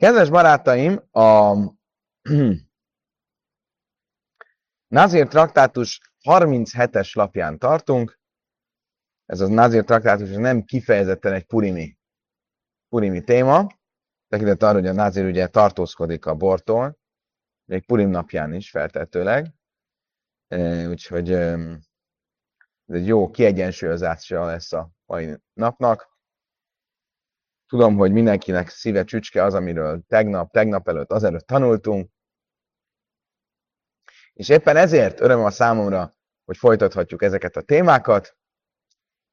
Kedves barátaim, a Nazir traktátus 37-es lapján tartunk. Ez az Nazir traktátus nem kifejezetten egy purimi, purimi téma, tekintet arra, hogy a Nazir ugye tartózkodik a bortól, még Purim napján is feltetőleg. Úgyhogy ez egy jó kiegyensúlyozása lesz a mai napnak. Tudom, hogy mindenkinek szíve csücske az, amiről tegnap, tegnap előtt, azelőtt tanultunk. És éppen ezért öröm a számomra, hogy folytathatjuk ezeket a témákat.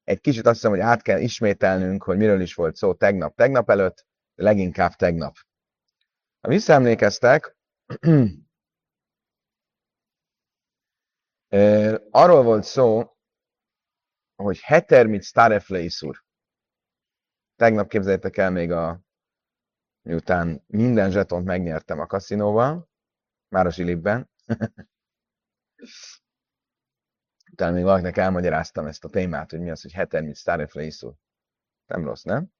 Egy kicsit azt hiszem, hogy át kell ismételnünk, hogy miről is volt szó tegnap, tegnap előtt, de leginkább tegnap. Ha visszaemlékeztek, arról volt szó, hogy heter mit starefleiszur. Tegnap képzeljétek el még a, miután minden zsetont megnyertem a kaszinóval, már a zsilibben. Utána még valakinek elmagyaráztam ezt a témát, hogy mi az, hogy heter mit starefleiszur. Nem rossz, nem?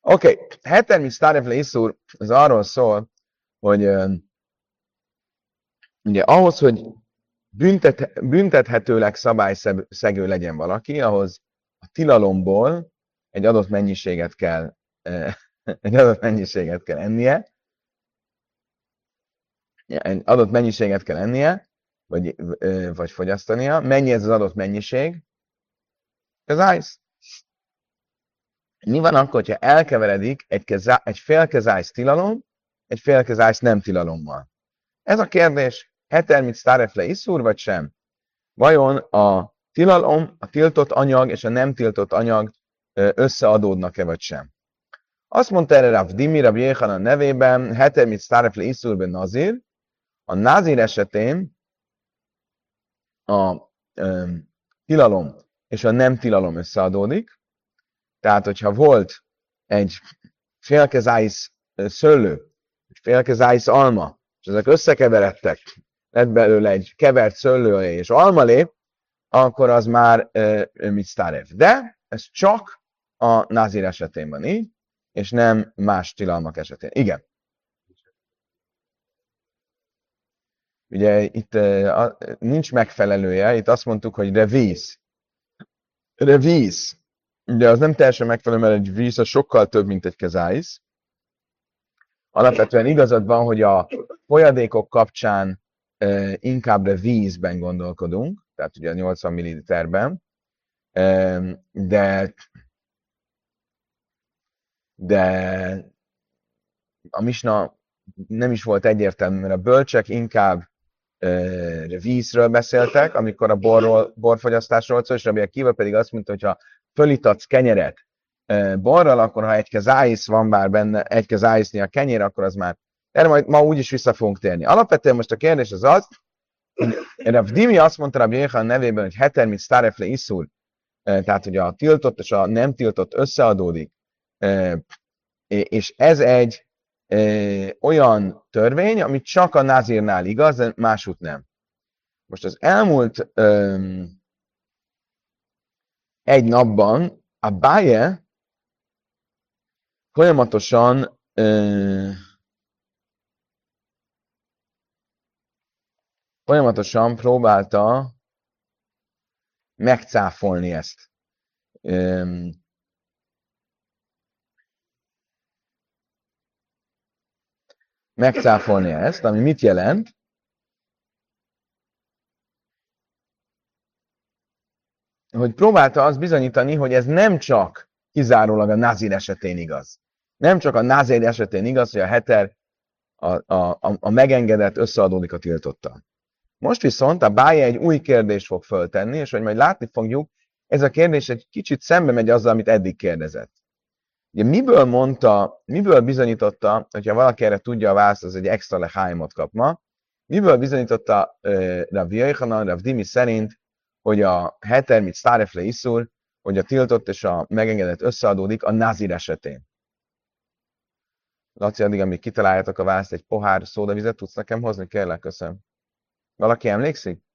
Oké, okay. heter mit starefleiszur, ez arról szól, hogy ugye ahhoz, hogy büntet, büntethetőleg szabályszegő legyen valaki, ahhoz a tilalomból egy adott mennyiséget kell, egy adott mennyiséget kell ennie, egy adott mennyiséget kell ennie, vagy, vagy fogyasztania. Mennyi ez az adott mennyiség? Ice. Mi van akkor, hogyha elkeveredik egy, keza, egy félkezájsz tilalom, egy félkezájsz nem tilalommal? Ez a kérdés, hetermit starefle iszúr, vagy sem? Vajon a tilalom, a tiltott anyag és a nem tiltott anyag összeadódnak-e, vagy sem? Azt mondta erre Rav Dimi, Rav a nevében, hetermit starefle iszúr ben nazir, a nazir esetén a ö, tilalom és a nem tilalom összeadódik, tehát hogyha volt egy félkezájsz szőlő, egy félkezájsz alma, és ezek összekeveredtek, lett belőle egy kevert szőlője és almalé, akkor az már mit starev. De ez csak a nazir esetén van így, és nem más tilalmak esetén. Igen. Ugye itt uh, nincs megfelelője, itt azt mondtuk, hogy revíz. Revíz. Ugye az nem teljesen megfelelő, mert egy víz az sokkal több, mint egy kezáisz. Alapvetően igazad van, hogy a folyadékok kapcsán inkább a vízben gondolkodunk, tehát ugye a 80 ml-ben, de, de a misna nem is volt egyértelmű, mert a bölcsek inkább vízről beszéltek, amikor a borról, borfogyasztásról szól, és Rabbi Akiva pedig azt mondta, hogy ha fölitatsz kenyeret borral, akkor ha egy kezáisz van bár benne, egy kezáiszni a kenyér, akkor az már erre majd ma úgyis vissza fogunk térni. Alapvetően most a kérdés az az, Rav Dimi azt mondta Rabbi Jéhan nevében, hogy heter mit starefle iszul, tehát hogy a tiltott és a nem tiltott összeadódik, és ez egy olyan törvény, ami csak a nazírnál igaz, de másút nem. Most az elmúlt egy napban a Baye folyamatosan folyamatosan próbálta megcáfolni ezt. Megcáfolni ezt, ami mit jelent? Hogy próbálta azt bizonyítani, hogy ez nem csak kizárólag a nazir esetén igaz. Nem csak a nazir esetén igaz, hogy a heter a, a, a megengedett összeadódik a tiltottal. Most viszont a bája egy új kérdést fog föltenni, és hogy majd látni fogjuk, ez a kérdés egy kicsit szembe megy azzal, amit eddig kérdezett. Ugye miből mondta, miből bizonyította, hogyha valaki erre tudja a választ, az egy extra lehájmot kap ma, miből bizonyította uh, Rav Jöjhanan, Rav Dimi szerint, hogy a heter, mit Starefle iszul, hogy a tiltott és a megengedett összeadódik a nazir esetén. Laci, addig, amíg kitaláljátok a választ, egy pohár szódavizet tudsz nekem hozni? Kérlek, köszönöm. Valaki emlékszik?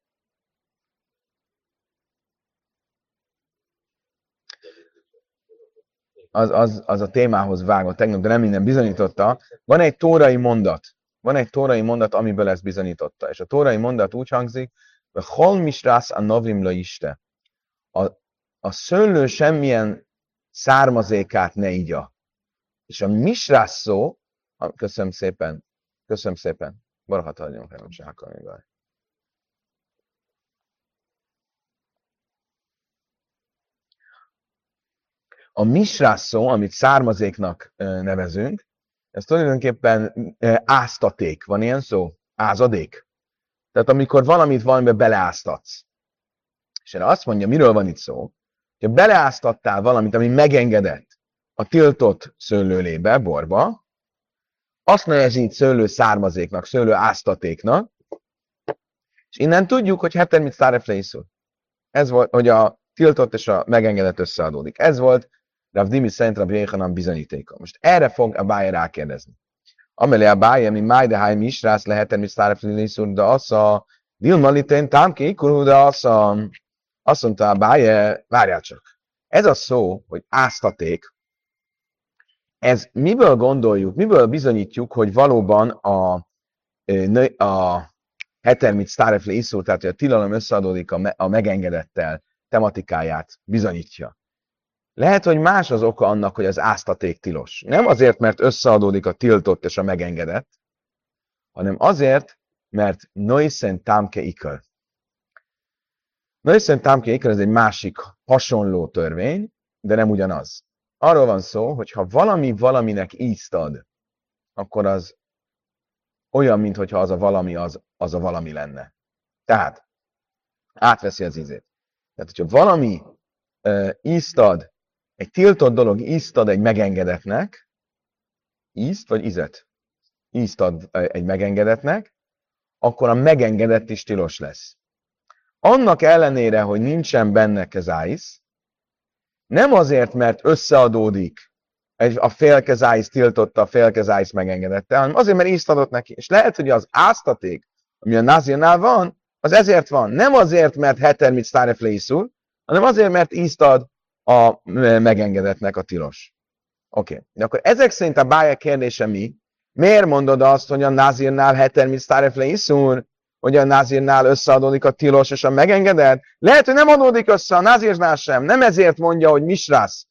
Az, az, az a témához vágott tegnap, de nem minden bizonyította. Van egy tórai mondat, van egy tórai mondat, amiből ezt bizonyította. És a tórai mondat úgy hangzik, hogy hol misrász a novim iste. A, a szőlő semmilyen származékát ne igya. És a misrász szó, köszönöm szépen, köszönöm szépen, barahat hagyjunk, nem se A misrás szó, amit származéknak nevezünk, ez tulajdonképpen áztaték. Van ilyen szó? Ázadék. Tehát amikor valamit valamibe beleáztatsz. És erre azt mondja, miről van itt szó? Ha beleáztattál valamit, ami megengedett a tiltott szőlőlébe, borba, azt nevezít szőlő származéknak, szőlő áztatéknak, és innen tudjuk, hogy heter mit szárefleiszul. Ez volt, hogy a tiltott és a megengedett összeadódik. Ez volt Rav Dimi szerint Rav Jéhanan bizonyítéka. Most erre fog a bája rákérdezni. Amelé a bája, mi májdeháj mi is rász lehet, mi szárefleiszul, de az a Dilmalitén támki ikurú, de az a azt mondta a báje, várjál csak. Ez a szó, hogy áztaték, ez miből gondoljuk, miből bizonyítjuk, hogy valóban a, a hetermit sztárefle iszó, tehát hogy a tilalom összeadódik a, me, a megengedettel tematikáját bizonyítja. Lehet, hogy más az oka annak, hogy az áztaték tilos. Nem azért, mert összeadódik a tiltott és a megengedett, hanem azért, mert noisen tamke ikör. Noisen tamke ikör ez egy másik hasonló törvény, de nem ugyanaz. Arról van szó, hogy ha valami valaminek ízt ad, akkor az olyan, mintha az a valami az, az a valami lenne. Tehát átveszi az ízét. Tehát, hogyha valami uh, ízt ad, egy tiltott dolog ízt ad egy megengedetnek, ízt vagy izet? Ízt ad egy megengedetnek, akkor a megengedett is tilos lesz. Annak ellenére, hogy nincsen benne kezáisz, nem azért, mert összeadódik, a félkezáisz tiltotta, a félkezáisz megengedette, hanem azért, mert ízt adott neki. És lehet, hogy az áztaték, ami a nazirnál van, az ezért van. Nem azért, mert heter mit hanem azért, mert ízt ad a megengedetnek a tilos. Oké. Okay. De akkor ezek szerint a bája kérdése mi? Miért mondod azt, hogy a nazirnál heter mit száreflészul, hogy a názírnál összeadódik a tilos és a megengedett? Lehet, hogy nem adódik össze a názírnál sem. Nem ezért mondja, hogy misrász.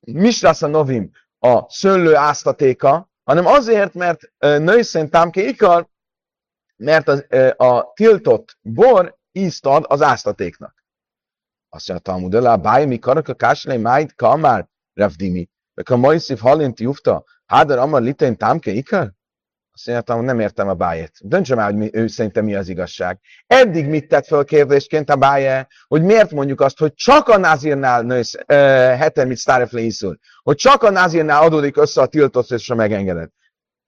Misrász a novim, a szőlő áztatéka, hanem azért, mert nőszén támke ikar, mert az, a tiltott bor ízt ad az áztatéknak. Azt mondja, Talmud elá, báj, mi karaka káslej, májd, kamár, revdimi, a majszív halint jufta, hádar amar litén támke ikar? Azt mondja, nem értem a bájét. Döntsem el, hogy mi, ő szerintem mi az igazság. Eddig mit tett fel kérdésként a báje, hogy miért mondjuk azt, hogy csak a názírnál nősz, uh, heter mit sztárefle iszul, hogy csak a názírnál adódik össze a tiltott és a megengedett.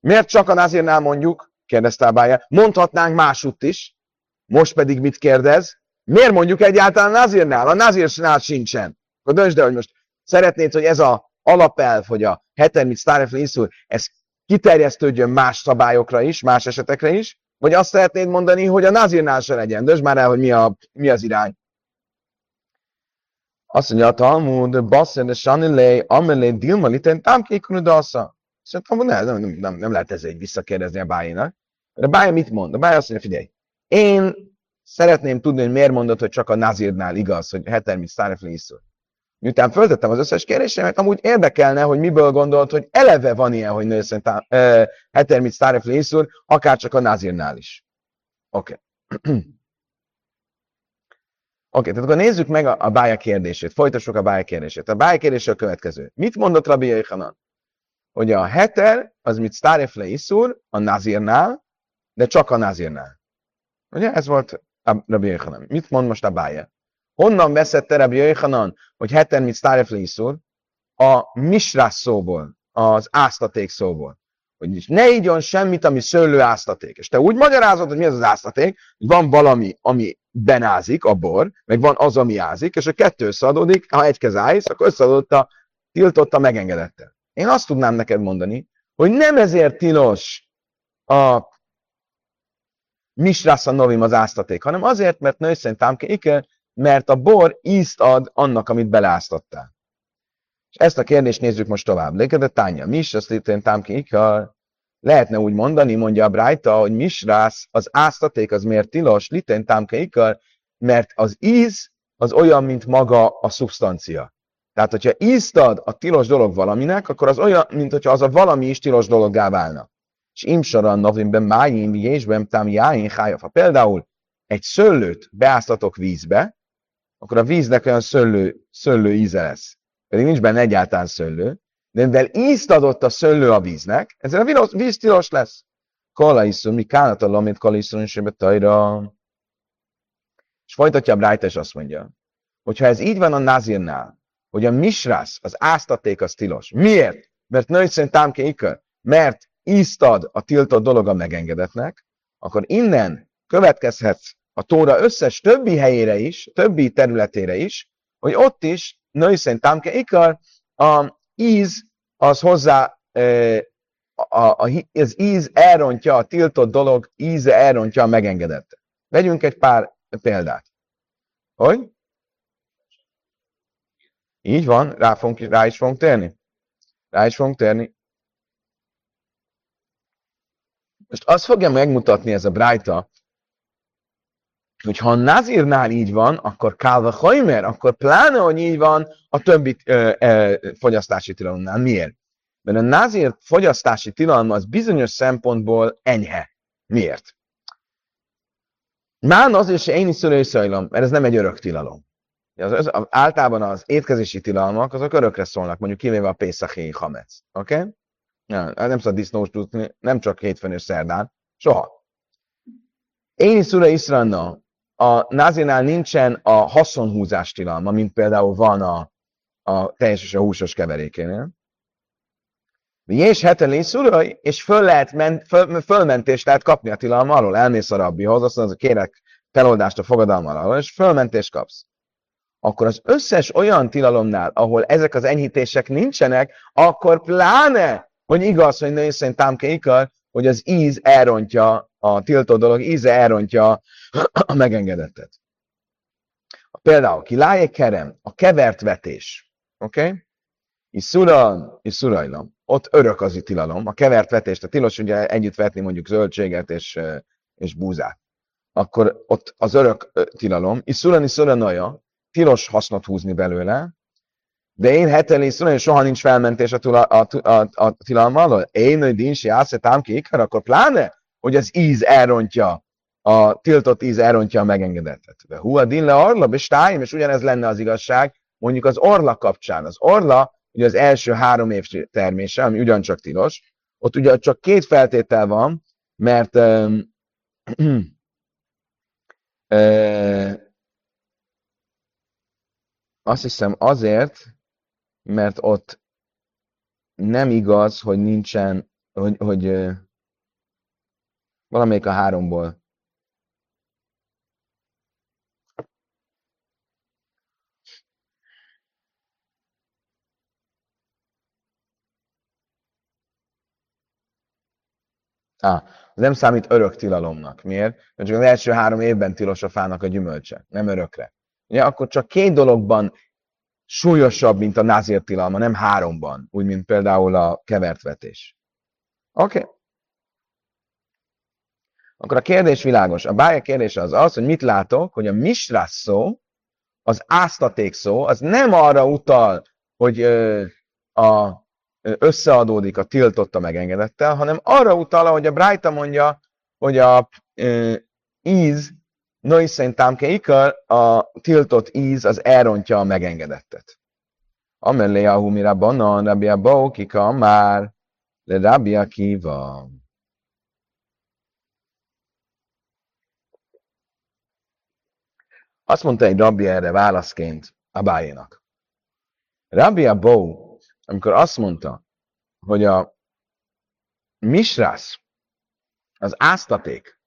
Miért csak a názírnál mondjuk? kérdezte a báje. Mondhatnánk másutt is. Most pedig mit kérdez? Miért mondjuk egyáltalán a názírnál? A názírnál sincsen. Akkor döntsd el, hogy most szeretnéd, hogy ez a alapelv, hogy a heter mit sztárefle iszul, ez kiterjesztődjön más szabályokra is, más esetekre is, vagy azt szeretnéd mondani, hogy a nazirnál se legyen. Dösd már el, hogy mi, a, mi az irány. Azt mondja a Talmud, Basser de Amelé, Dilma, Liten, Tamkékunu Dassa. Szerintem nem, nem, nem, nem lehet ezzel egy visszakérdezni a bájénak. De a bája mit mond? A bája azt mondja, figyelj, én szeretném tudni, hogy miért mondod, hogy csak a nazirnál igaz, hogy hetermi szárefli iszol. Miután föltettem az összes kérdésemet, amúgy érdekelne, hogy miből gondolt, hogy eleve van ilyen, hogy nő szerint hetermit sztárefli iszur, akár csak a názirnál is. Oké. Okay. Oké, okay, tehát akkor nézzük meg a, a bája kérdését, folytassuk a bája kérdését. A bája kérdése a következő. Mit mondott Rabbi Yechanan? Hogy a heter, az mit sztárefle iszur a nazirnál, de csak a nazirnál. Ugye ez volt Rabbi Yechanan. Mit mond most a bája? Honnan veszett Tereb Jöjhanan, hogy heten mit sztárefli iszur? A misrás szóból, az áztaték szóból. Hogy ne ígyon semmit, ami szőlő áztaték. És te úgy magyarázod, hogy mi az az áztaték, hogy van valami, ami benázik, a bor, meg van az, ami ázik, és a kettő összeadódik, ha egy kez ájsz, akkor összeadott a tiltotta megengedette. Én azt tudnám neked mondani, hogy nem ezért tilos a misrásza novim az áztaték, hanem azért, mert nőszen támke ike, mert a bor ízt ad annak, amit beleáztattál. És ezt a kérdést nézzük most tovább. de tánya, mi is azt itt támki ikar. Lehetne úgy mondani, mondja a Brájta, hogy misrász, az áztaték az miért tilos, litén támke ikar, mert az íz az olyan, mint maga a szubstancia. Tehát, hogyha ízt ad a tilos dolog valaminek, akkor az olyan, mint hogyha az a valami is tilos dologgá válna. És imsaran novimben májim, jésben tám jáin Ha például egy szőlőt beáztatok vízbe, akkor a víznek olyan szőlő, szőlő íze lesz. Pedig nincs benne egyáltalán szőlő, de mivel ízt adott a szőlő a víznek, ezzel a víz tilos lesz. Kala mi kánat a lomit, kala iszom, és tajra. És folytatja a Brájta, és azt mondja, hogyha ez így van a Nazirnál, hogy a misrász, az áztaték az tilos. Miért? Mert női szerint támke ikör. Mert ízt ad a tiltott dolog a megengedetnek, akkor innen következhetsz a Tóra összes többi helyére is, többi területére is, hogy ott is női szerint támke ikar, a íz az hozzá, a, az íz elrontja, a tiltott dolog íze elrontja a megengedett. Vegyünk egy pár példát. Hogy? Így van, rá, fogunk, rá is fogunk térni. Rá is fogunk térni. Most azt fogja megmutatni ez a Brájta, hogy ha a Nazirnál így van, akkor Kálva Hajmer, akkor pláne, hogy így van a többi ö, ö, fogyasztási tilalomnál. Miért? Mert a Nazir fogyasztási tilalma az bizonyos szempontból enyhe. Miért? Mán az is én is szülőszajlom, mert ez nem egy örök tilalom. Az, az, általában az étkezési tilalmak, azok örökre szólnak, mondjuk kivéve a Pészachi Hamec. Oké? Okay? Nem, nem szabad disznós tudni, nem csak hétfőn és szerdán. Soha. Én is szüle Iszranna, a názinál nincsen a haszonhúzás tilalma, mint például van a, a teljes és a húsos keverékénél. És hetelé szuraj, és föl lehet men, föl, fölmentést lehet kapni a tilalma alól. Elmész a rabbihoz, azt mondod, kérek feloldást a fogadalma alól, és fölmentést kapsz. Akkor az összes olyan tilalomnál, ahol ezek az enyhítések nincsenek, akkor pláne, hogy igaz, hogy női szerint támke ikar, hogy az íz elrontja, a tiltó dolog íze elrontja a megengedettet. Például, ki kerem, a kevert vetés, oké? Okay? Iszura, iszurajlam. Ott örök az tilalom. A kevert vetést, a tilos ugye együtt vetni mondjuk zöldséget és, és búzát. Akkor ott az örök tilalom. Iszura, iszura naja, tilos hasznot húzni belőle, de én heteli hogy soha nincs felmentés a, tula, a, a, a tilalma alól. Én, hogy dinsi ászetám ki ikar, akkor pláne, hogy az íz elrontja, a tiltott íz elrontja a megengedettet. De hú, a din le orla, és tájim, és ugyanez lenne az igazság, mondjuk az orla kapcsán. Az orla ugye az első három év termése, ami ugyancsak tilos, ott ugye csak két feltétel van, mert um, uh, azt hiszem azért, mert ott nem igaz, hogy nincsen, hogy, hogy valamelyik a háromból Ah, az nem számít örök tilalomnak. Miért? Mert csak az első három évben tilos a fának a gyümölcse, nem örökre. Ugye, akkor csak két dologban súlyosabb, mint a názért tilalma, nem háromban, úgy, mint például a kevertvetés. Oké. Okay. Akkor a kérdés világos. A bája kérdése az az, hogy mit látok, hogy a misrás szó, az áztaték szó, az nem arra utal, hogy ö, a összeadódik a tiltott a megengedettel, hanem arra utal, hogy a Brájta mondja, hogy a e, íz, noiszen támke ikar, a tiltott íz az elrontja a megengedettet. Amellé a humira banan, rabia baukika már, le rabia kiva. Azt mondta egy rabbi erre válaszként a bájénak. Rabia Bó amikor azt mondta, hogy a misrász, az áztaték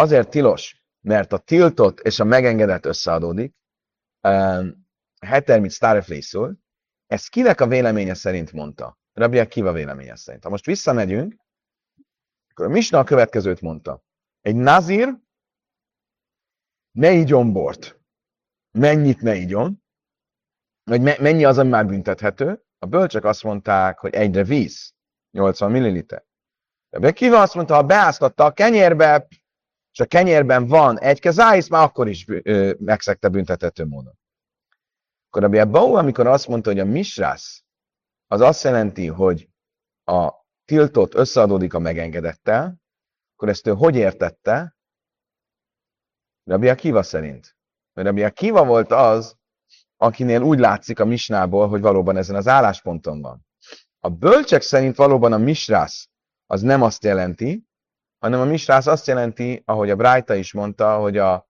azért tilos, mert a tiltott és a megengedett összeadódik, Heter, mit Starflészul, ezt kinek a véleménye szerint mondta? Rabbi Akiva véleménye szerint. Ha most visszamegyünk, akkor a Misna a következőt mondta. Egy nazir ne igyon bort. Mennyit ne igyon? hogy me- mennyi az, ami már büntethető. A bölcsök azt mondták, hogy egyre víz, 80 ml. De Kiva azt mondta, ha beáztatta a kenyérbe, és a kenyérben van egy kezáisz, már akkor is ö, megszegte büntethető módon. Akkor a Bau, amikor azt mondta, hogy a misrász, az azt jelenti, hogy a tiltott összeadódik a megengedettel, akkor ezt ő hogy értette? Rabbi Akiva szerint. Mert Rabbi Akiva volt az, akinél úgy látszik a misnából, hogy valóban ezen az állásponton van. A bölcsek szerint valóban a misrász az nem azt jelenti, hanem a misrász azt jelenti, ahogy a Brájta is mondta, hogy a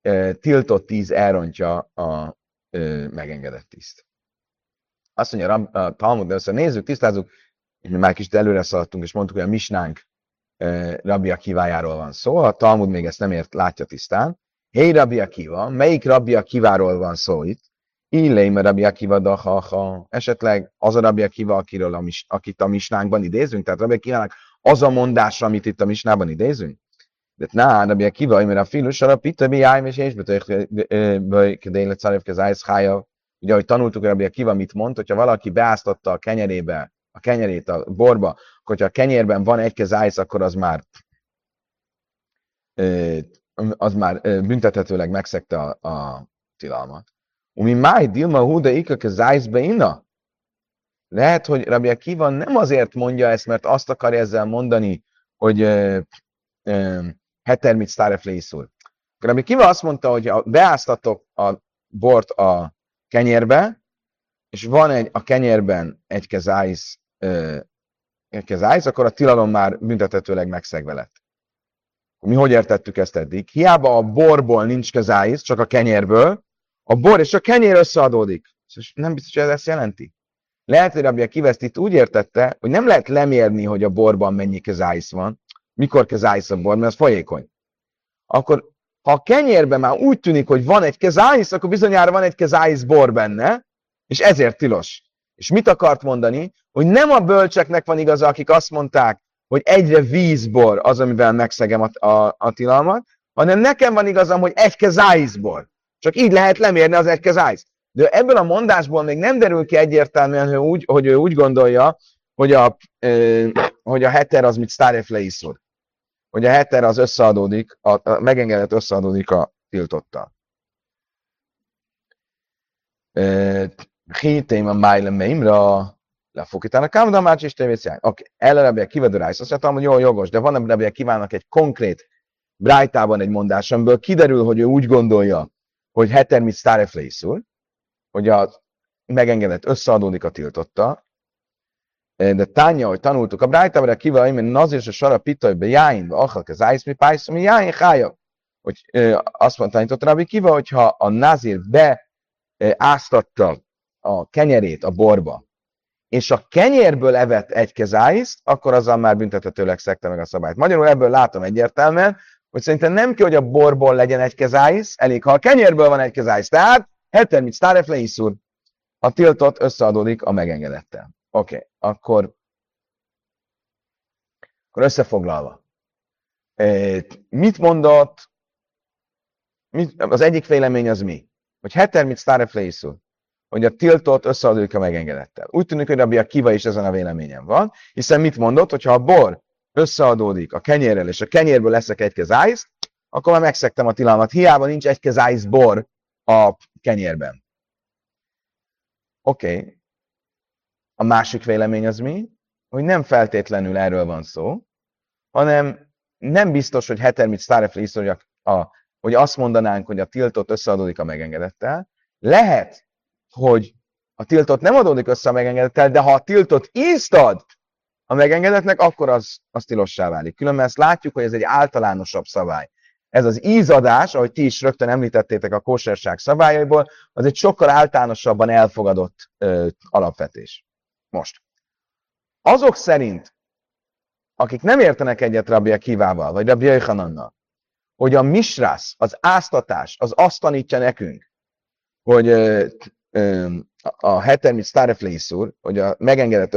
e, tiltott tíz elrontja a e, megengedett tiszt. Azt mondja a, a Talmud, de össze nézzük, tisztázzuk, mi már kicsit előre szaladtunk, és mondtuk, hogy a misnánk e, Rabbi Akivájáról van szó, a Talmud még ezt nem ért, látja tisztán. Hé, hey, Rabbi Akiva, melyik Rabbi Akiváról van szó itt? Illém Rabbi Akiva dahaha. Esetleg az a Rabbi Akiva, akiről a mis, akit a misnánkban idézünk, tehát Rabbi Akivának az a mondás, amit itt a misnában idézünk? De ná, Rabbi Akiva, mert a filus, a pita mi jájm, és és kedélet szarev kezájsz hája. Ugye, ahogy tanultuk, Rabbi Akiva mit mond, hogyha valaki beáztatta a kenyerébe, a kenyerét a borba, akkor hogyha a kenyérben van egy kezájsz, akkor az már az már büntethetőleg megszegte a, a tilalmat. Umi máj dilma huda ika kezájsz beina? Lehet, hogy Rabbi Akiva nem azért mondja ezt, mert azt akarja ezzel mondani, hogy heter mit sztáreflészul. Rabbi Akiva azt mondta, hogy beáztatok a bort a kenyérbe, és van egy, a kenyérben egy kezájsz, egy kezájsz, akkor a tilalom már büntethetőleg megszegve lett. Mi hogy értettük ezt eddig? Hiába a borból nincs kezájsz, csak a kenyérből, a bor és a kenyér összeadódik. Szóval nem biztos, hogy ez ezt jelenti. Lehet, hogy Rabbi Kiveszt itt úgy értette, hogy nem lehet lemérni, hogy a borban mennyi kezájsz van, mikor kezájsz a bor, mert az folyékony. Akkor, ha a kenyérben már úgy tűnik, hogy van egy kezájsz, akkor bizonyára van egy kezájsz bor benne, és ezért tilos. És mit akart mondani? Hogy nem a bölcseknek van igaza, akik azt mondták, hogy egyre vízbor az, amivel megszegem a, a, a tilalmat, hanem nekem van igazam, hogy egy kezájszbor. Csak így lehet lemérni az egy kezájsz. De ebből a mondásból még nem derül ki egyértelműen, hogy, úgy, hogy ő úgy gondolja, hogy a, ö, hogy a heter az mit Staref leiszol. Hogy a heter az összeadódik, a, a megengedett összeadódik a tiltottal. Hítém a májlem meimra, lefokítán a kámdamács és tévészjány. Oké, elrebje kivedőrájsz. Azt mondtam, hogy jó, jogos, de van ebben kívánnak egy konkrét brájtában egy mondás, amiből kiderül, hogy ő úgy gondolja, hogy heter mit Staref leiszul, hogy a megengedett összeadódik a tiltotta, de tánya, hogy tanultuk a Brájtábra kivel, hogy nazir a sara pitaj be jáin, be achak az ájsz, mi pájsz, mi jáin hája. Hogy azt mondta, tanított Rabbi Kiva, hogyha a nazir be áztatta a kenyerét a borba, és a kenyérből evett egy kezáiszt, akkor azzal már büntethetőleg szekte meg a szabályt. Magyarul ebből látom egyértelműen, hogy szerintem nem kell, hogy a borból legyen egy kezáisz, elég, ha a kenyérből van egy kezáisz. Tehát Heter mit sztáref leiszur. A tiltott összeadódik a megengedettel. Oké, okay, akkor, akkor összefoglalva. Mit mondott? Mit, az egyik vélemény az mi? Hogy heter mit sztáref leiszur. Hogy a tiltott összeadódik a megengedettel. Úgy tűnik, hogy Rabbi Kiva is ezen a véleményen van, hiszen mit mondott, hogyha a bor összeadódik a kenyérrel, és a kenyérből leszek egy kezájsz, akkor már megszektem a tilalmat. Hiába nincs egy kezájsz bor a kenyérben. Oké. Okay. A másik vélemény az mi? Hogy nem feltétlenül erről van szó, hanem nem biztos, hogy hetermit sztárefrész, hogy, a, a, hogy azt mondanánk, hogy a tiltott összeadódik a megengedettel. Lehet, hogy a tiltott nem adódik össze a megengedettel, de ha a tiltott ízt ad a megengedetnek, akkor az, az tilossá válik. Különben ezt látjuk, hogy ez egy általánosabb szabály ez az ízadás, ahogy ti is rögtön említettétek a kóserság szabályaiból, az egy sokkal általánosabban elfogadott ö, alapvetés. Most. Azok szerint, akik nem értenek egyet Rabbi Kivával, vagy Rabbi Jöjhanannal, hogy a misrász, az áztatás, az azt tanítja nekünk, hogy ö, ö, a hetermit sztáreflészúr, hogy a megengedett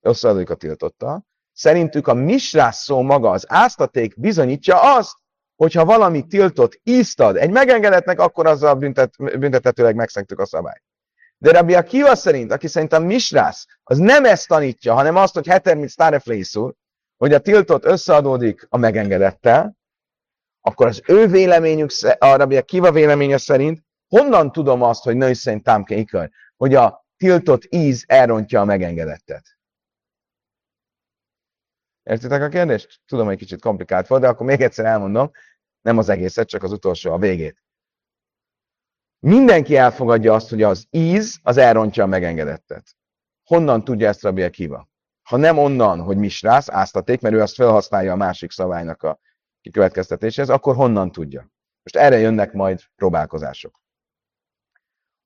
összeadókat tiltotta, szerintük a misrász szó maga, az áztaték bizonyítja azt, hogyha valami tiltott ízt ad egy megengedetnek, akkor azzal büntet, büntetetőleg megszegtük a szabályt. De Rabbi Akiva szerint, aki szerint a misrász, az nem ezt tanítja, hanem azt, hogy hetermit stareflészul, hogy a tiltott összeadódik a megengedettel, akkor az ő véleményük, a Rabbi Akiva véleménye szerint, honnan tudom azt, hogy női szerint támke ikar, hogy a tiltott íz elrontja a megengedettet? Értitek a kérdést? Tudom, hogy kicsit komplikált volt, de akkor még egyszer elmondom, nem az egészet, csak az utolsó, a végét. Mindenki elfogadja azt, hogy az íz az elrontja a megengedettet. Honnan tudja ezt Rabbi Akiva? Ha nem onnan, hogy misrász, áztaték, mert ő azt felhasználja a másik szabálynak a kikövetkeztetéshez, akkor honnan tudja? Most erre jönnek majd próbálkozások.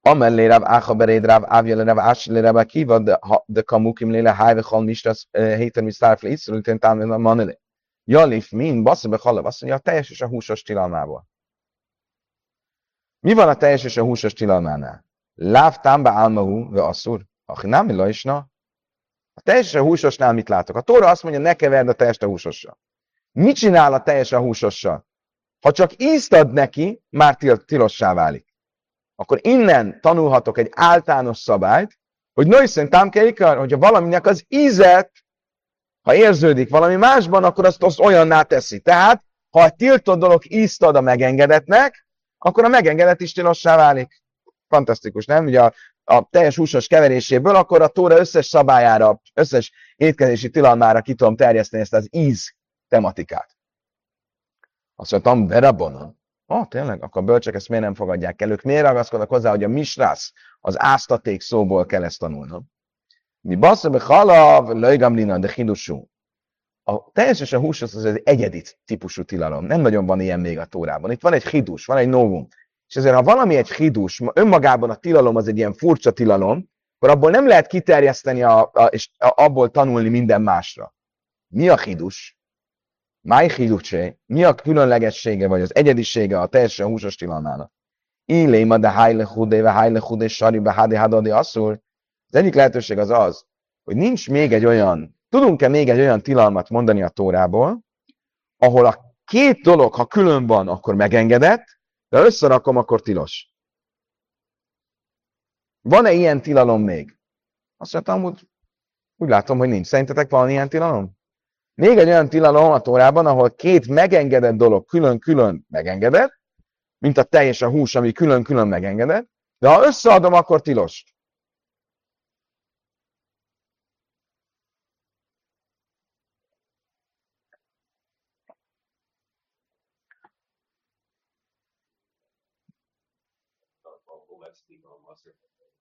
Amellé Rav Áha Beréd Rav Ávjele Rav Ásile Rav Akiva, de kamukim léle hájve hal misrász héten mi szárfle iszrül, tén támén a manele. Jalif min, bassza be azt mondja, a teljes és a húsos tilalmából. Mi van a teljes és a húsos tilalmánál? Láv támba álmahu, ve asszur. nem lajsna. A teljes és a húsosnál mit látok? A tóra azt mondja, ne keverd a teljes a húsossal. Mit csinál a teljes a húsossal? Ha csak ízt ad neki, már til- tilossá válik. Akkor innen tanulhatok egy általános szabályt, hogy nőszen támkeikar, hogyha valaminek az ízet, ha érződik valami másban, akkor azt, azt olyanná teszi. Tehát, ha egy tiltott dolog ízt ad a megengedetnek, akkor a megengedett is tilossá válik. Fantasztikus, nem? Ugye a, a teljes húsos keveréséből, akkor a tóra összes szabályára, összes étkezési tilalmára ki tudom terjeszteni ezt az íz tematikát. Azt mondtam, berabonon. Ah, tényleg? Akkor a bölcsek ezt miért nem fogadják el? Ők miért ragaszkodnak hozzá, hogy a misrász, az áztaték szóból kell ezt tanulnom? Mi bassza be halav, löjgamlina, de hidusú a teljesen húsos az egy egyedi típusú tilalom. Nem nagyon van ilyen még a Tórában. Itt van egy hidus, van egy novum. És ezért, ha valami egy hidus, önmagában a tilalom az egy ilyen furcsa tilalom, akkor abból nem lehet kiterjeszteni a, a, és abból tanulni minden másra. Mi a hidus? Máj hidusé? Mi a különlegessége, vagy az egyedisége a teljesen húsos tilalmának? Illéma de hájle hudé, ve hájle hudé, sari, be hádé, hádadé, asszul. Az egyik lehetőség az az, hogy nincs még egy olyan Tudunk-e még egy olyan tilalmat mondani a Tórából, ahol a két dolog, ha külön van, akkor megengedett, de összerakom, akkor tilos. Van-e ilyen tilalom még? Azt mondtam, hogy úgy látom, hogy nincs. Szerintetek van ilyen tilalom? Még egy olyan tilalom a Tórában, ahol két megengedett dolog külön-külön megengedett, mint a teljes a hús, ami külön-külön megengedett, de ha összeadom, akkor tilos.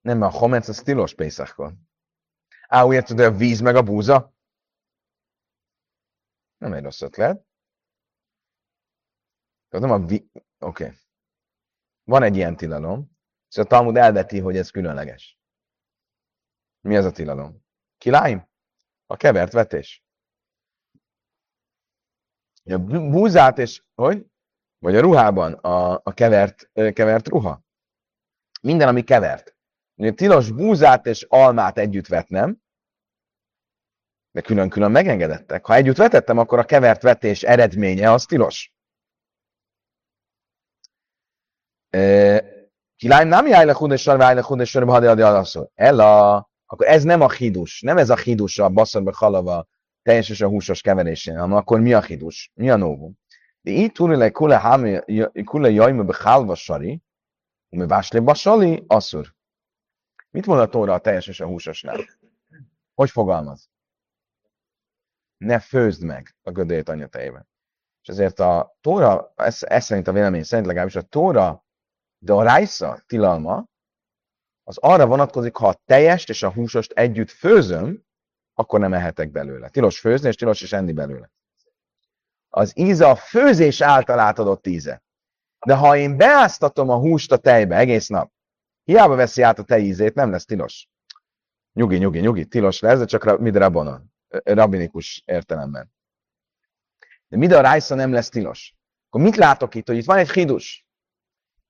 Nem, a homec az tilos Pészakon. Á, úgy érted, a víz meg a búza? Nem egy rossz ötlet. Nem a vi... Oké. Okay. Van egy ilyen tilalom, és a Talmud elveti, hogy ez különleges. Mi az a tilalom? Kiláim? A kevert vetés. A búzát és, hogy? Vagy a ruhában a, a kevert, kevert ruha. Minden, ami kevert. Ugye tilos búzát és almát együtt vetnem, de külön-külön megengedettek. Ha együtt vetettem, akkor a kevert vetés eredménye az tilos. Kilány nem jár le hudesar, váj le hudesar, ha de alaszol. Ella, akkor ez nem a hidus, nem ez a hidus a basszorba halava teljes és a húsos keverésén, hanem akkor mi a hidus? Mi a novum? De itt túl kule jajma be halva sari, mi vásle basali, asszur. Mit mond a Tóra a teljes és a húsosnál? Hogy fogalmaz? Ne főzd meg a gödét anyatejében. És ezért a Tóra, ez, ez szerint a vélemény szerint legalábbis a Tóra, de a rájsza tilalma, az arra vonatkozik, ha a teljest és a húsost együtt főzöm, akkor nem ehetek belőle. Tilos főzni, és tilos is enni belőle. Az íze a főzés által átadott íze. De ha én beáztatom a húst a tejbe egész nap, Hiába veszi át a te ízét, nem lesz tilos. Nyugi, nyugi, nyugi, tilos lesz, de csak midrabonon, rabinikus értelemben. De midra rájsza nem lesz tilos. Akkor mit látok itt, hogy itt van egy hidus?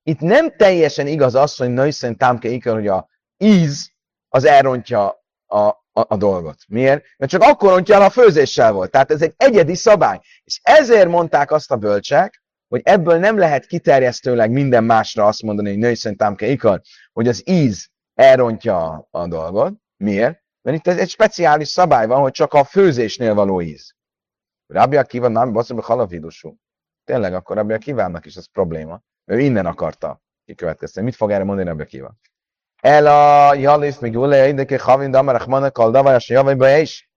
Itt nem teljesen igaz az, hogy nőszen támke ikar, hogy a íz az elrontja a, a, a dolgot. Miért? Mert csak akkor rontja el, a főzéssel volt. Tehát ez egy egyedi szabály. És ezért mondták azt a bölcsek, hogy ebből nem lehet kiterjesztőleg minden másra azt mondani, hogy női támke ikar, hogy az íz elrontja a dolgot. Miért? Mert itt egy speciális szabály van, hogy csak a főzésnél való íz. Rabbi Akiva nem baszom, halavidusú. Tényleg akkor Rabbi Akivának is ez probléma. Ő innen akarta kikövetkezteni. Mit fog erre mondani Rabbi Akiva? El a jalif még ule érdeke havim damar achmanak al davajas javajba is.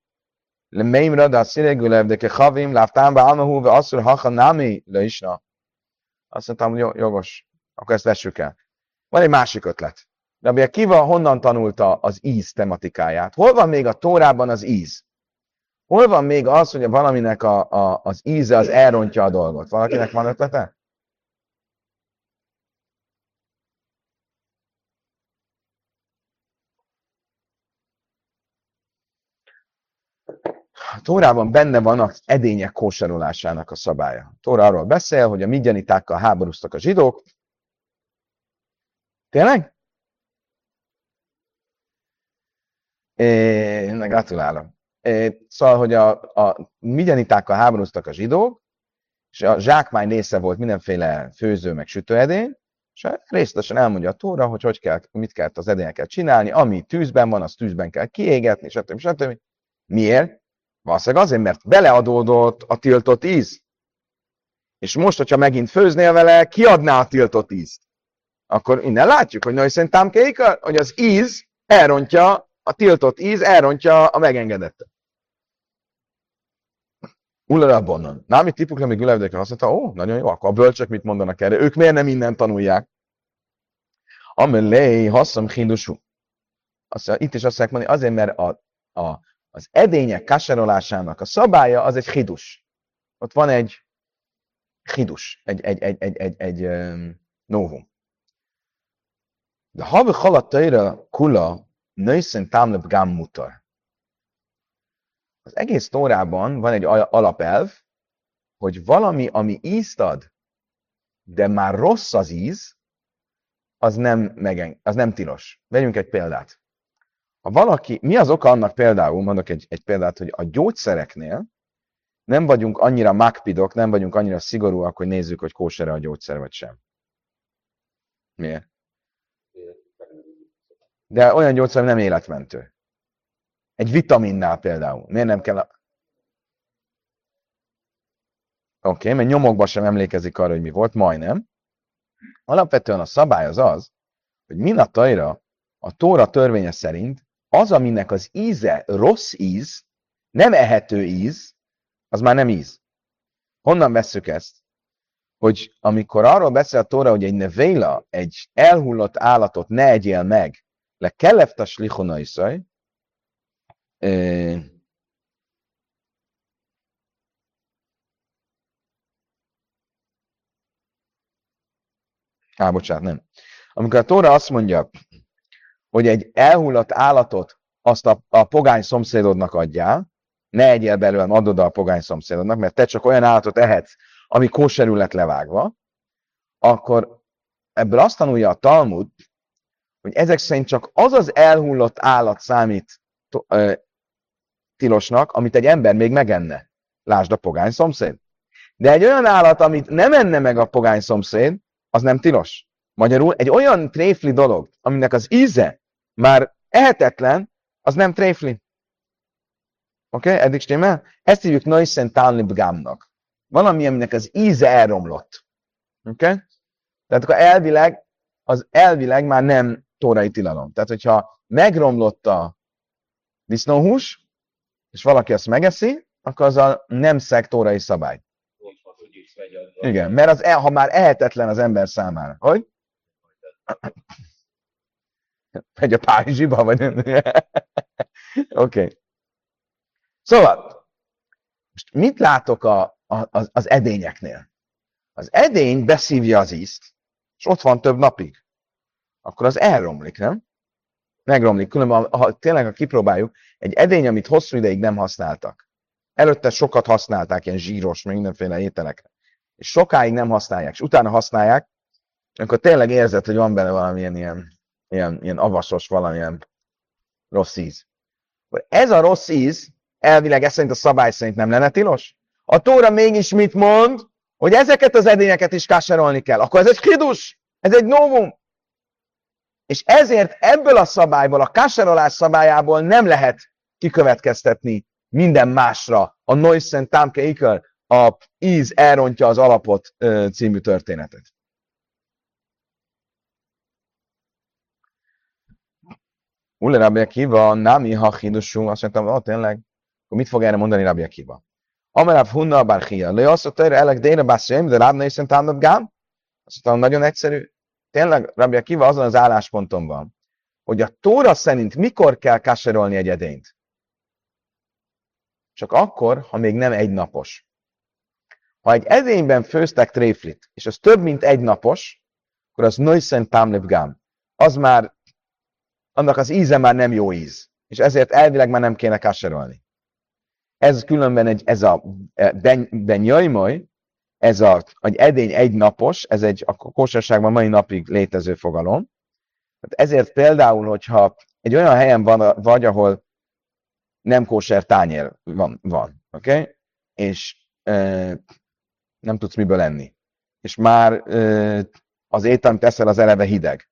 Le meimra da sziregül érdeke havim láftám be almahú ve asszur hacha nami le isna. Azt mondtam, hogy jogos, akkor ezt vessük el. Van egy másik ötlet. Rabbi Akiva honnan tanulta az íz tematikáját? Hol van még a Tórában az íz? Hol van még az, hogy valaminek a, a, az íze az elrontja a dolgot? Valakinek van ötlete? A Tórában benne van az edények kóserolásának a szabálya. A Tóra arról beszél, hogy a migyanitákkal háborúztak a zsidók. Tényleg? É, gratulálom. É, szóval, hogy a, a migyanitákkal háborúztak a zsidók, és a zsákmány része volt mindenféle főző meg sütőedény, és részletesen elmondja a Tóra, hogy, hogy kell, mit kell az edényeket csinálni, ami tűzben van, az tűzben kell kiégetni, stb. stb. Miért? Valószínűleg azért, mert beleadódott a tiltott íz. És most, hogyha megint főznél vele, kiadná a tiltott ízt. Akkor innen látjuk, hogy nagy szerintem kéka, hogy az íz elrontja, a tiltott íz elrontja a megengedettet. Bonnan. Námi tipukra még ülevdékre mondta, ó, nagyon jó, akkor a bölcsök mit mondanak erre? Ők miért nem innen tanulják? Amelé, hasszam hindusú. Itt is azt mondják mondani, azért, mert a, a az edények kaserolásának a szabálya az egy hidus. Ott van egy hidus, egy, egy, egy, egy, egy, egy um, novum. De ha halat kula nőszen támlep gám mutar. Az egész tórában van egy alapelv, hogy valami, ami ízt ad, de már rossz az íz, az nem, megen, az nem tilos. Vegyünk egy példát. Ha valaki, mi az oka annak például, mondok egy, egy példát, hogy a gyógyszereknél nem vagyunk annyira magpidok, nem vagyunk annyira szigorúak, hogy nézzük, hogy kósere a gyógyszer vagy sem. Miért? De olyan gyógyszer nem életmentő. Egy vitaminnál például. Miért nem kell a... Oké, okay, mert nyomokban sem emlékezik arra, hogy mi volt, majdnem. Alapvetően a szabály az az, hogy minatajra a Tóra törvénye szerint az, aminek az íze rossz íz, nem ehető íz, az már nem íz. Honnan vesszük ezt? Hogy amikor arról beszél a Tóra, hogy egy nevéla, egy elhullott állatot ne egyél meg, le a slichona iszaj, Á, bocsánat, nem. Amikor a Tóra azt mondja, hogy egy elhullott állatot azt a, a pogány szomszédodnak adjál, ne egyél belőle, adod a pogány szomszédodnak, mert te csak olyan állatot ehetsz, ami kóserül lett levágva, akkor ebből azt tanulja a Talmud, hogy ezek szerint csak az az elhullott állat számít ö, tilosnak, amit egy ember még megenne. Lásd a pogány szomszéd. De egy olyan állat, amit nem enne meg a pogány szomszéd, az nem tilos. Magyarul egy olyan tréfli dolog, aminek az íze már ehetetlen, az nem tréfli. Oké, okay? eddig stimmel? Ezt hívjuk Noisen Talnibgámnak. Valami, aminek az íze elromlott. Oké? Okay? Tehát akkor elvileg, az elvileg már nem tórai tilalom. Tehát, hogyha megromlott a disznóhús, és valaki azt megeszi, akkor az a nem szeg tórai szabály. Igen, mert az, ha már ehetetlen az ember számára. Hogy? Megy a Párizsiba, vagy nem? Oké. okay. Szóval, most mit látok a, a, az, az edényeknél? Az edény beszívja az ízt, és ott van több napig. Akkor az elromlik, nem? Megromlik. Különben, ha tényleg, ha kipróbáljuk, egy edény, amit hosszú ideig nem használtak. Előtte sokat használták, ilyen zsíros, mindenféle ételekre. És sokáig nem használják, és utána használják, akkor tényleg érzed, hogy van benne valamilyen ilyen ilyen, ilyen avasos, valamilyen rossz íz. Ez a rossz íz, elvileg ez szerint a szabály szerint nem lenne tilos? A Tóra mégis mit mond? Hogy ezeket az edényeket is káserolni kell. Akkor ez egy kidus, ez egy novum. És ezért ebből a szabályból, a káserolás szabályából nem lehet kikövetkeztetni minden másra a Noisen Tamke Iker, a íz elrontja az alapot című történetet. Ule Rabbi Akiva, Nami Hachidusú, azt mondtam, ó, tényleg, akkor mit fog erre mondani Rabbi Akiva? Amarav Hunna Barchia, le azt mondta, elek bászjaim, de Ráb Nészen Támnat Gám? Azt mondtam, nagyon egyszerű. Tényleg Rabbi Akiva azon az állásponton van, hogy a Tóra szerint mikor kell káserolni egy edényt? Csak akkor, ha még nem egy napos. Ha egy edényben főztek tréflit, és az több, mint egy napos, akkor az Nőszen Támlevgám. Az már, annak az íze már nem jó íz. És ezért elvileg már nem kéne káserolni. Ez különben egy, ez a benyajmoj, ez a, egy edény egy napos, ez egy a kósarságban mai napig létező fogalom. Ezért például, hogyha egy olyan helyen van, vagy, ahol nem kóser tányér van, van oké? Okay? És e, nem tudsz miből enni. És már e, az étel, amit eszel, az eleve hideg.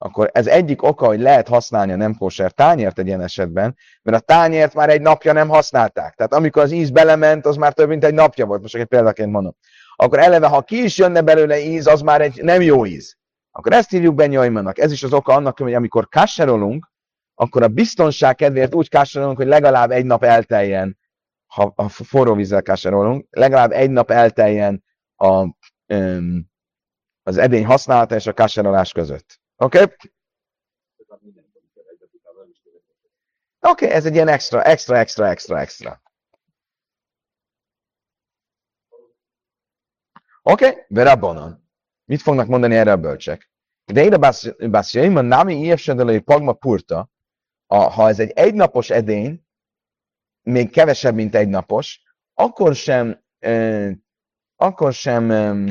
Akkor ez egyik oka, hogy lehet használni a nem kóser tányért egy ilyen esetben, mert a tányért már egy napja nem használták. Tehát amikor az íz belement, az már több mint egy napja volt, most egy példaként mondom. Akkor eleve, ha ki is jönne belőle íz, az már egy nem jó íz. Akkor ezt hívjuk Benyajmanak. Ez is az oka annak, hogy amikor kasserolunk, akkor a biztonság kedvéért úgy kásárolunk, hogy legalább egy nap elteljen, ha a forró vízzel kásárolunk, legalább egy nap elteljen a, um, az edény használata és a kásárolás között. Oké? Okay? Oké, okay, ez egy ilyen extra, extra, extra, extra, extra. Oké, okay? Verabonon. Mit fognak mondani erre a bölcsek? De ide bászjaim, a námi ilyessedelői pagma purta, a, ha ez egy egynapos edény, még kevesebb, mint egy napos, akkor sem, euh, akkor sem euh,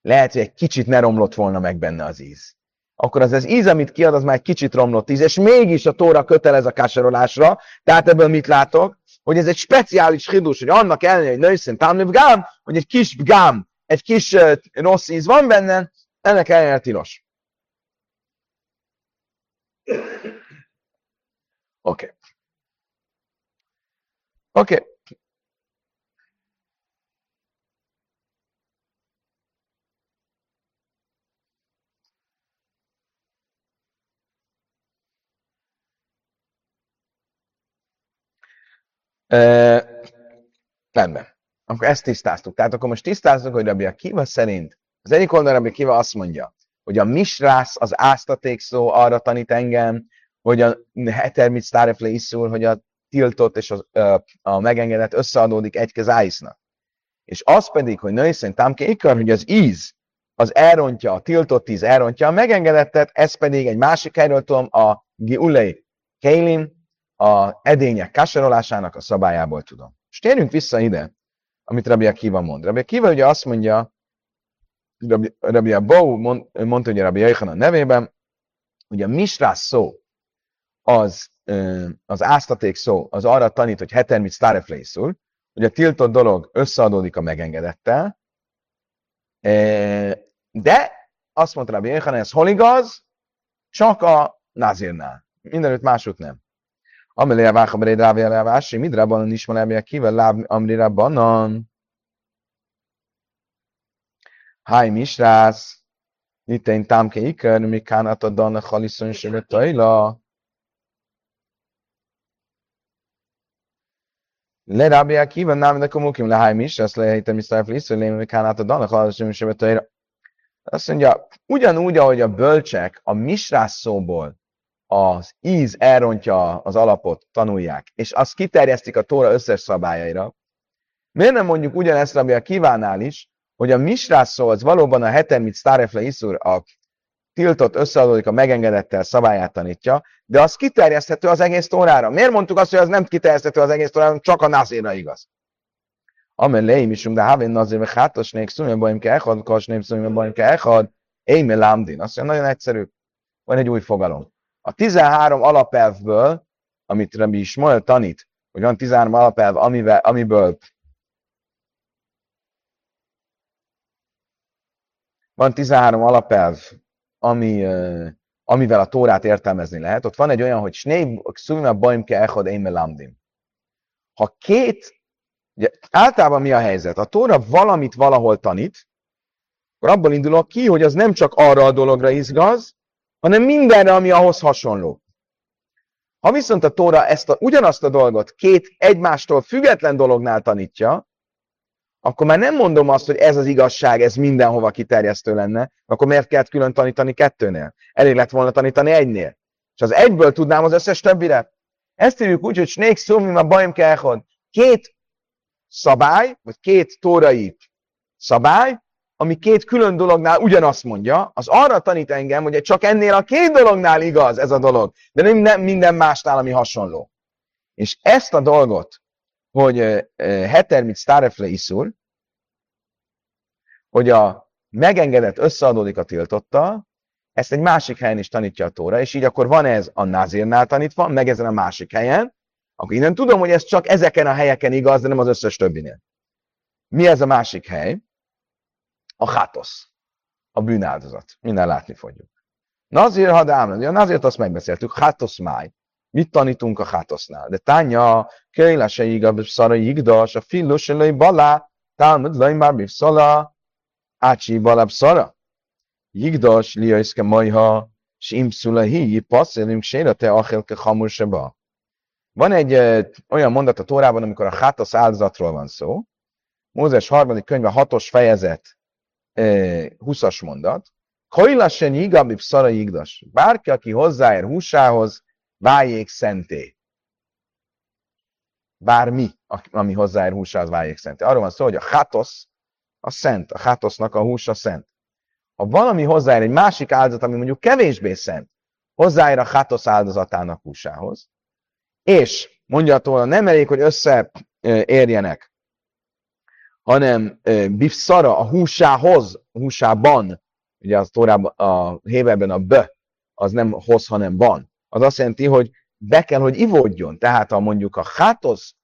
lehet, hogy egy kicsit ne romlott volna meg benne az íz. Akkor az az íz, amit kiad, az már egy kicsit romlott íz, és mégis a tóra kötelez a kásarolásra. Tehát ebből mit látok? Hogy ez egy speciális hidus, hogy annak ellenére, hogy nőszint támlőbb gám, hogy egy kis gám, egy kis uh, rossz íz van benne, ennek ellenére tilos. Oké. Okay. Oké. Okay. Uh, rendben. Akkor ezt tisztáztuk. Tehát akkor most tisztáztuk, hogy Rabbi Akiva szerint az egyik oldal Rabbi Akiva azt mondja, hogy a misrász, az áztaték szó arra tanít engem, hogy a hetermit sztárefle iszul, hogy a tiltott és a, a, a megengedett összeadódik egy kezáisznak. És az pedig, hogy női szerint támke ikar, hogy az íz, az elrontja, a tiltott íz elrontja a megengedettet, ez pedig egy másik helyről tudom, a giulei keilim, a edények kasarolásának a szabályából tudom. És térjünk vissza ide, amit Rabbi Akiva mond. Rabbi Akiva ugye azt mondja, Rabbi, Rabbi Abou mond, mondta ugye Rabbi a nevében, hogy a misrás szó az, az áztaték szó, az arra tanít, hogy hetermit stareflészul, hogy a tiltott dolog összeadódik a megengedettel, de azt mondta Rabbi Yochanan, ez hol igaz? Csak a nazirnál. Mindenütt másút nem. Amelé a váha rávé a vási, midra banan is van kivel láb amrira banan. Háj misrász, én támke ikör, mi kánat a haliszon se tajla. Le Rabbi Akiva nem de komukim le háj misrász, le helytem is tájf lisző, le mi kánat a haliszon se tajla. Azt mondja, ugyanúgy, ahogy a bölcsek a misrász szóból az íz elrontja az alapot, tanulják, és azt kiterjesztik a Tóra összes szabályaira, miért nem mondjuk ugyanezt, ami a kívánál is, hogy a misrás szó az valóban a hetemit sztárefle iszur a tiltott összeadódik a megengedettel szabályát tanítja, de az kiterjeszthető az egész tórára. Miért mondtuk azt, hogy az nem kiterjeszthető az egész tórára, csak a nazéra igaz? Amen leim is, de havén nazér, meg hátosnék, szumja baim ke echad, kasném szumja baim ke echad, én me lámdin. Azt mondja, nagyon egyszerű. Van egy új fogalom. A 13 alapelvből, amit Rabbi Ismael tanít, hogy van 13 alapelv, amivel, amiből van 13 alapelv, ami, amivel a Tórát értelmezni lehet. Ott van egy olyan, hogy Snei Szuvima Baimke Echod Eime Lamdim. Ha két, ugye, általában mi a helyzet? A Tóra valamit valahol tanít, akkor abból indulok ki, hogy az nem csak arra a dologra izgaz, hanem mindenre, ami ahhoz hasonló. Ha viszont a Tóra ezt a, ugyanazt a dolgot két egymástól független dolognál tanítja, akkor már nem mondom azt, hogy ez az igazság, ez mindenhova kiterjesztő lenne, akkor miért kellett külön tanítani kettőnél? Elég lett volna tanítani egynél. És az egyből tudnám az összes többire. Ezt írjuk úgy, hogy Snake Szumim a bajom kelchod. Két szabály, vagy két tórai szabály, ami két külön dolognál ugyanazt mondja, az arra tanít engem, hogy csak ennél a két dolognál igaz ez a dolog, de nem, nem minden másnál, ami hasonló. És ezt a dolgot, hogy heter mit starefle iszul, hogy a megengedett összeadódik a tiltotta, ezt egy másik helyen is tanítja a Tóra, és így akkor van ez a Nazirnál tanítva, meg ezen a másik helyen, akkor innen tudom, hogy ez csak ezeken a helyeken igaz, de nem az összes többinél. Mi ez a másik hely? A hátosz, a bűnáldozat. Minden látni fogjuk. Nazir hadámlan, a nazért azt megbeszéltük, hátosz máj. Mit tanítunk a hátosznál? De tánya, kéla se iga szara igdas, a fillus se balá, talmud lej már bivszala, ácsi balab szara. Jigdas liaiszke majha, simszula hi, passzelünk sérate achelke hamurseba. Van egy e, olyan mondat a Tórában, amikor a hátosz áldozatról van szó. Mózes harmadik könyve, hatos fejezet, 20-as mondat. Kajlasen igabib szara igdas. Bárki, aki hozzáér húsához, váljék szenté. Bármi, ami hozzáér húsához váljék szenté. Arról van szó, hogy a hátosz a szent, a hátosznak a húsa szent. Ha valami hozzáér egy másik áldozat, ami mondjuk kevésbé szent, hozzáér a hátosz áldozatának húsához, és mondja a nem elég, hogy összeérjenek, hanem bifszara a húsához, húsában, ugye az Tórában, a Héberben a b, az nem hoz, hanem van az azt jelenti, hogy be kell, hogy ivódjon. Tehát ha mondjuk a hátosz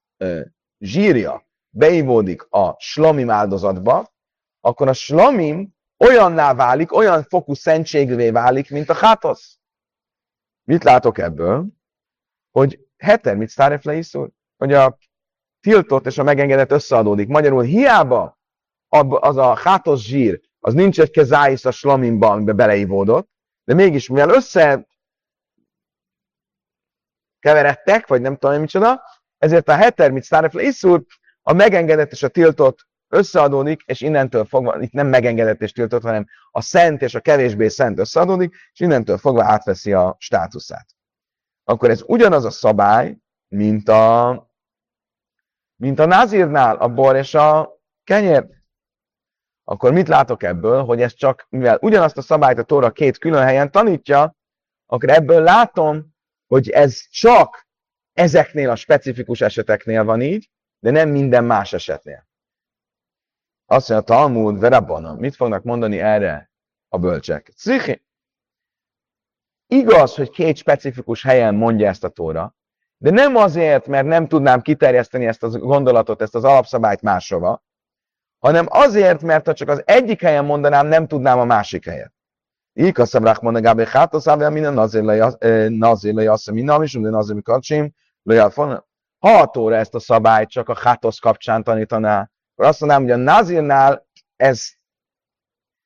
zsírja beivódik a slamim áldozatba, akkor a slamim olyanná válik, olyan fokú szentségvé válik, mint a hátosz. Mit látok ebből? Hogy heter mit sztárefle iszul? Hogy a tiltott és a megengedett összeadódik. Magyarul hiába az a hátosz zsír, az nincs egy kezáisz a slamimban, amiben beleivódott, de mégis, mivel össze keveredtek, vagy nem tudom micsoda, ezért a heter mit szárefle iszul, a megengedett és a tiltott összeadódik, és innentől fogva, itt nem megengedett és tiltott, hanem a szent és a kevésbé szent összeadódik, és innentől fogva átveszi a státuszát. Akkor ez ugyanaz a szabály, mint a, mint a nazírnál, a bor és a kenyér. Akkor mit látok ebből, hogy ez csak, mivel ugyanazt a szabályt a Tóra két külön helyen tanítja, akkor ebből látom, hogy ez csak ezeknél a specifikus eseteknél van így, de nem minden más esetnél. Azt mondja, Talmud, Verabana, mit fognak mondani erre a bölcsek? Cichi. Igaz, hogy két specifikus helyen mondja ezt a tóra, de nem azért, mert nem tudnám kiterjeszteni ezt a gondolatot, ezt az alapszabályt máshova, hanem azért, mert ha csak az egyik helyen mondanám, nem tudnám a másik helyet. Rachman a Gábé Hátoszávja, minden nazir lejasszem, minden, és minden nazir mikacsim, lejalfon. Ha a Tóra ezt a szabályt csak a Hátosz kapcsán tanítaná, akkor azt mondanám, hogy a nazirnál ez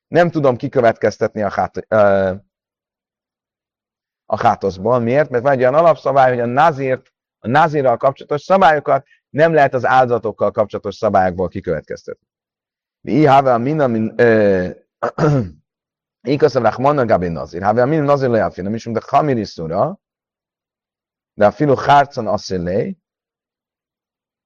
nem tudom kikövetkeztetni a, hát, a hátoszból. Miért? Mert van egy olyan alapszabály, hogy a nazírt, a nazírral kapcsolatos szabályokat nem lehet az áldozatokkal kapcsolatos szabályokból kikövetkeztetni. Mi a minden, Ikaszem Rachmana Gabi Nazir. Havi Amin Nazir le Afina, Mishum de Chamir Isura, de Afilu Harcon Asilei,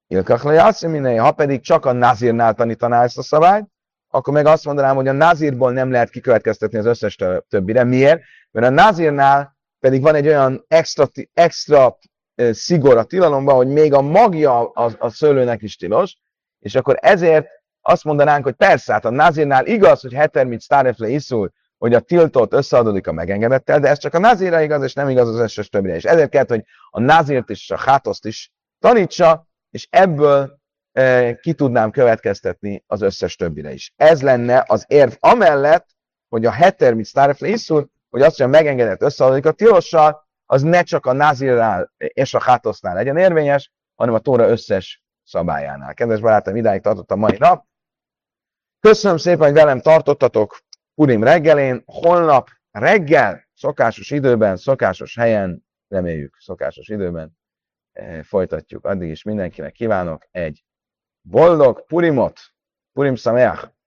Ilkach le Minei. Ha pedig csak a Nazirnál tanítaná ezt a szabályt, akkor meg azt mondanám, hogy a Nazirból nem lehet kikövetkeztetni az összes többire. Miért? Mert a Nazirnál pedig van egy olyan extra, extra szigor a tilalomban, hogy még a magja a, a szőlőnek is tilos, és akkor ezért azt mondanánk, hogy persze, hát a Nazirnál igaz, hogy heter mit sztárefle iszul, hogy a tiltott összeadódik a megengedettel, de ez csak a nazírra igaz, és nem igaz az összes többire. És ezért kellett, hogy a nazírt és a hátoszt is tanítsa, és ebből e, ki tudnám következtetni az összes többire is. Ez lenne az érv amellett, hogy a heter mit sztárefle iszul, hogy azt, hogy a megengedett összeadódik a tilossal, az ne csak a nazirnál és a hátosznál legyen érvényes, hanem a tóra összes szabályánál. Kedves barátom, idáig tartott a mai nap. Köszönöm szépen, hogy velem tartottatok Purim reggelén. Holnap reggel, szokásos időben, szokásos helyen, reméljük szokásos időben eh, folytatjuk. Addig is mindenkinek kívánok egy boldog Purimot, Purim Sameach!